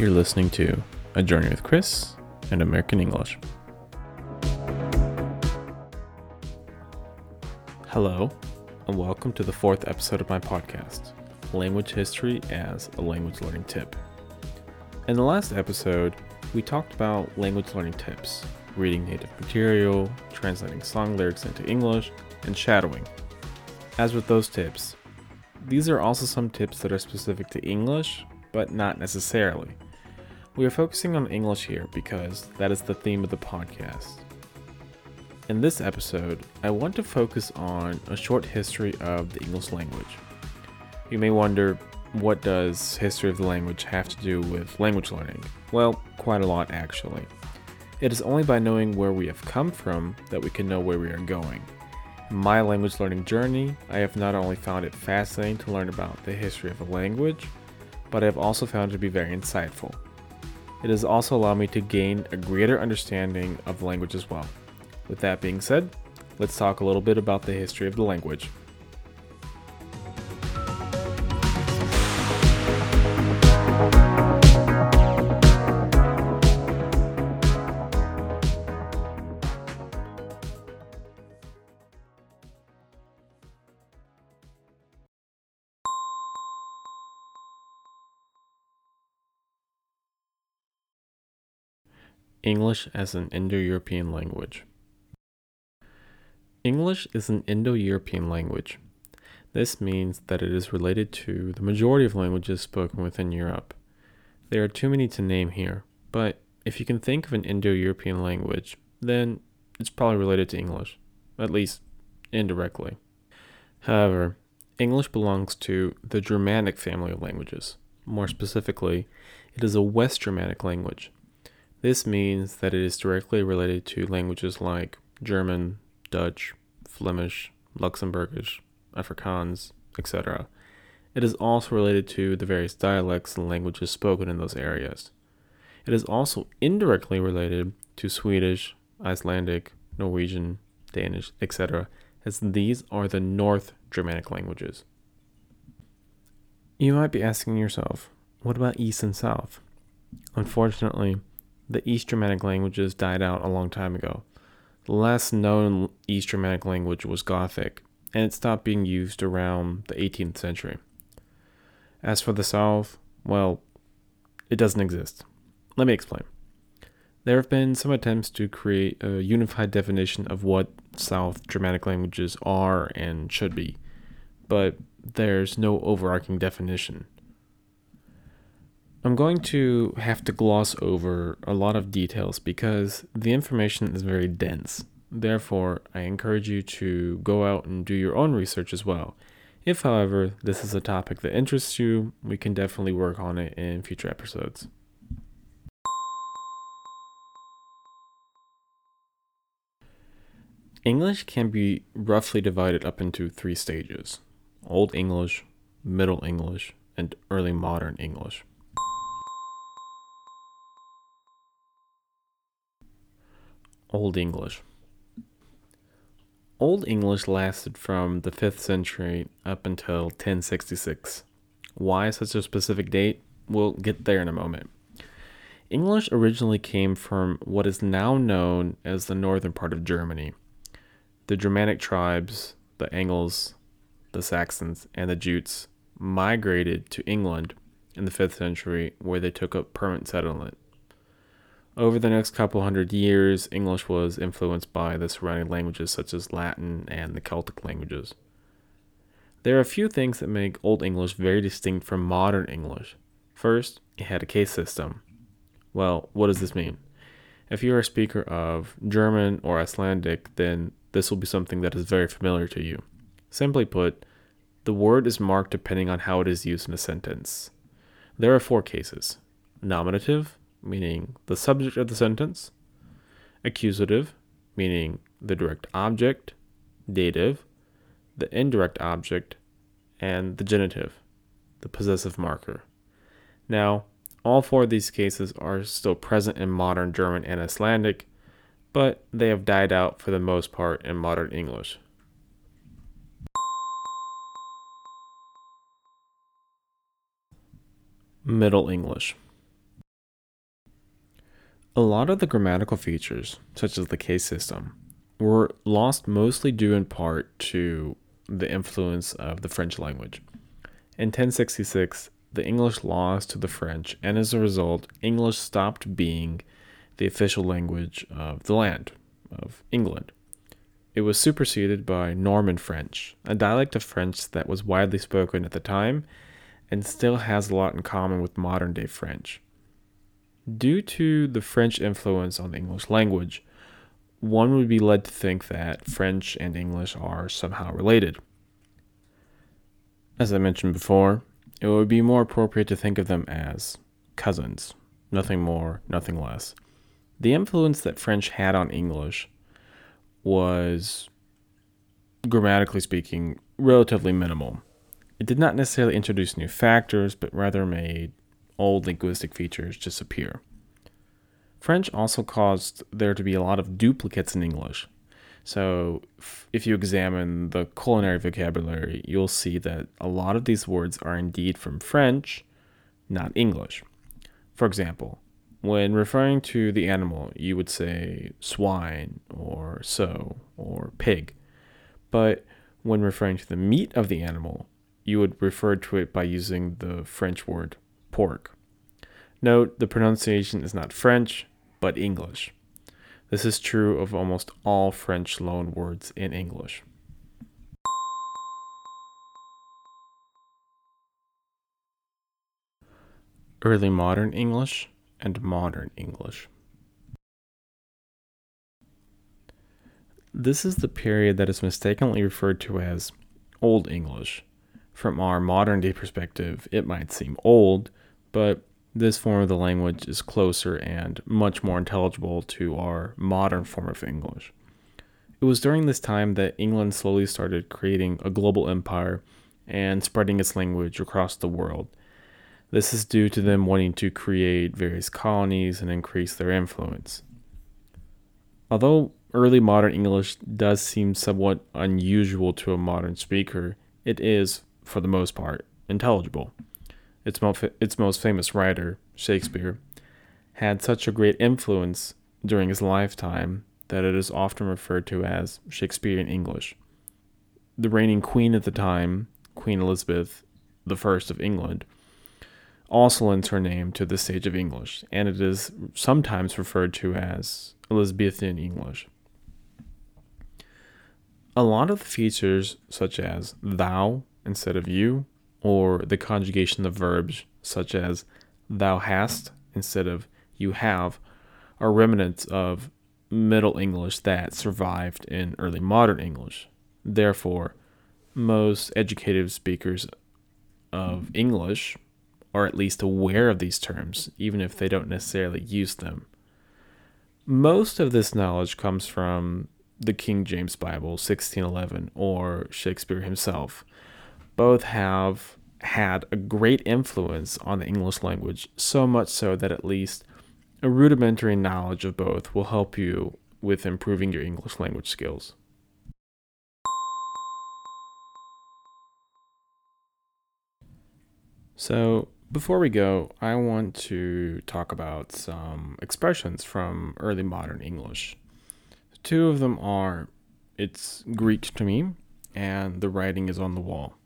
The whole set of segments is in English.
You're listening to A Journey with Chris and American English. Hello, and welcome to the fourth episode of my podcast, Language History as a Language Learning Tip. In the last episode, we talked about language learning tips reading native material, translating song lyrics into English, and shadowing. As with those tips, these are also some tips that are specific to English, but not necessarily. We are focusing on English here because that is the theme of the podcast. In this episode, I want to focus on a short history of the English language. You may wonder, what does history of the language have to do with language learning? Well, quite a lot actually. It is only by knowing where we have come from that we can know where we are going. In my language learning journey, I have not only found it fascinating to learn about the history of a language, but I have also found it to be very insightful. It has also allowed me to gain a greater understanding of the language as well. With that being said, let's talk a little bit about the history of the language. English as an Indo European language. English is an Indo European language. This means that it is related to the majority of languages spoken within Europe. There are too many to name here, but if you can think of an Indo European language, then it's probably related to English, at least indirectly. However, English belongs to the Germanic family of languages. More specifically, it is a West Germanic language. This means that it is directly related to languages like German, Dutch, Flemish, Luxembourgish, Afrikaans, etc. It is also related to the various dialects and languages spoken in those areas. It is also indirectly related to Swedish, Icelandic, Norwegian, Danish, etc., as these are the North Germanic languages. You might be asking yourself, what about East and South? Unfortunately, the East Germanic languages died out a long time ago. The last known East Germanic language was Gothic, and it stopped being used around the 18th century. As for the South, well, it doesn't exist. Let me explain. There have been some attempts to create a unified definition of what South Germanic languages are and should be, but there's no overarching definition. I'm going to have to gloss over a lot of details because the information is very dense. Therefore, I encourage you to go out and do your own research as well. If, however, this is a topic that interests you, we can definitely work on it in future episodes. English can be roughly divided up into three stages Old English, Middle English, and Early Modern English. Old English. Old English lasted from the 5th century up until 1066. Why such a specific date? We'll get there in a moment. English originally came from what is now known as the northern part of Germany. The Germanic tribes, the Angles, the Saxons, and the Jutes migrated to England in the 5th century where they took up permanent settlement. Over the next couple hundred years, English was influenced by the surrounding languages such as Latin and the Celtic languages. There are a few things that make Old English very distinct from modern English. First, it had a case system. Well, what does this mean? If you're a speaker of German or Icelandic, then this will be something that is very familiar to you. Simply put, the word is marked depending on how it is used in a sentence. There are four cases nominative, meaning the subject of the sentence, accusative, meaning the direct object, dative, the indirect object, and the genitive, the possessive marker. Now, all four of these cases are still present in modern German and Icelandic, but they have died out for the most part in modern English. Middle English. A lot of the grammatical features, such as the case system, were lost mostly due in part to the influence of the French language. In 1066, the English lost to the French, and as a result, English stopped being the official language of the land, of England. It was superseded by Norman French, a dialect of French that was widely spoken at the time and still has a lot in common with modern day French. Due to the French influence on the English language, one would be led to think that French and English are somehow related. As I mentioned before, it would be more appropriate to think of them as cousins, nothing more, nothing less. The influence that French had on English was, grammatically speaking, relatively minimal. It did not necessarily introduce new factors, but rather made old linguistic features disappear. French also caused there to be a lot of duplicates in English. So, if you examine the culinary vocabulary, you'll see that a lot of these words are indeed from French, not English. For example, when referring to the animal, you would say swine or so or pig. But when referring to the meat of the animal, you would refer to it by using the French word pork. Note the pronunciation is not French, but English. This is true of almost all French loan words in English. Early Modern English and Modern English. This is the period that is mistakenly referred to as Old English. From our modern day perspective, it might seem old, but this form of the language is closer and much more intelligible to our modern form of English. It was during this time that England slowly started creating a global empire and spreading its language across the world this is due to them wanting to create various colonies and increase their influence. Although early modern English does seem somewhat unusual to a modern speaker, it is, for the most part, intelligible. Its, mo- its most famous writer, Shakespeare, had such a great influence during his lifetime that it is often referred to as Shakespearean English. The reigning queen at the time, Queen Elizabeth I of England, also lends her name to the stage of English, and it is sometimes referred to as Elizabethan English. A lot of the features, such as thou instead of you, or the conjugation of verbs, such as thou hast instead of you have, are remnants of Middle English that survived in early modern English. Therefore, most educated speakers of English are at least aware of these terms, even if they don't necessarily use them. Most of this knowledge comes from the King James Bible, 1611, or Shakespeare himself. Both have had a great influence on the English language, so much so that at least a rudimentary knowledge of both will help you with improving your English language skills. So, before we go, I want to talk about some expressions from early modern English. Two of them are it's Greek to me and the writing is on the wall.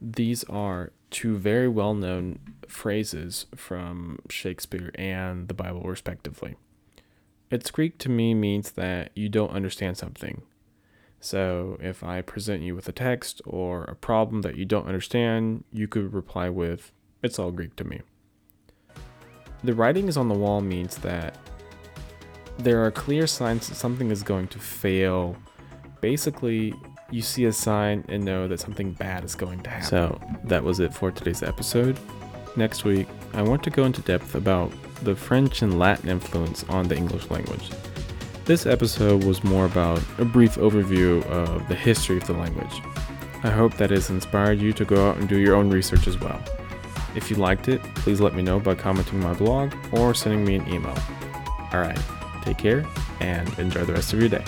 These are two very well known phrases from Shakespeare and the Bible, respectively. It's Greek to me means that you don't understand something. So if I present you with a text or a problem that you don't understand, you could reply with, it's all Greek to me. The writing is on the wall means that there are clear signs that something is going to fail. Basically, you see a sign and know that something bad is going to happen. So, that was it for today's episode. Next week, I want to go into depth about the French and Latin influence on the English language. This episode was more about a brief overview of the history of the language. I hope that has inspired you to go out and do your own research as well. If you liked it, please let me know by commenting my blog or sending me an email. Alright, take care and enjoy the rest of your day.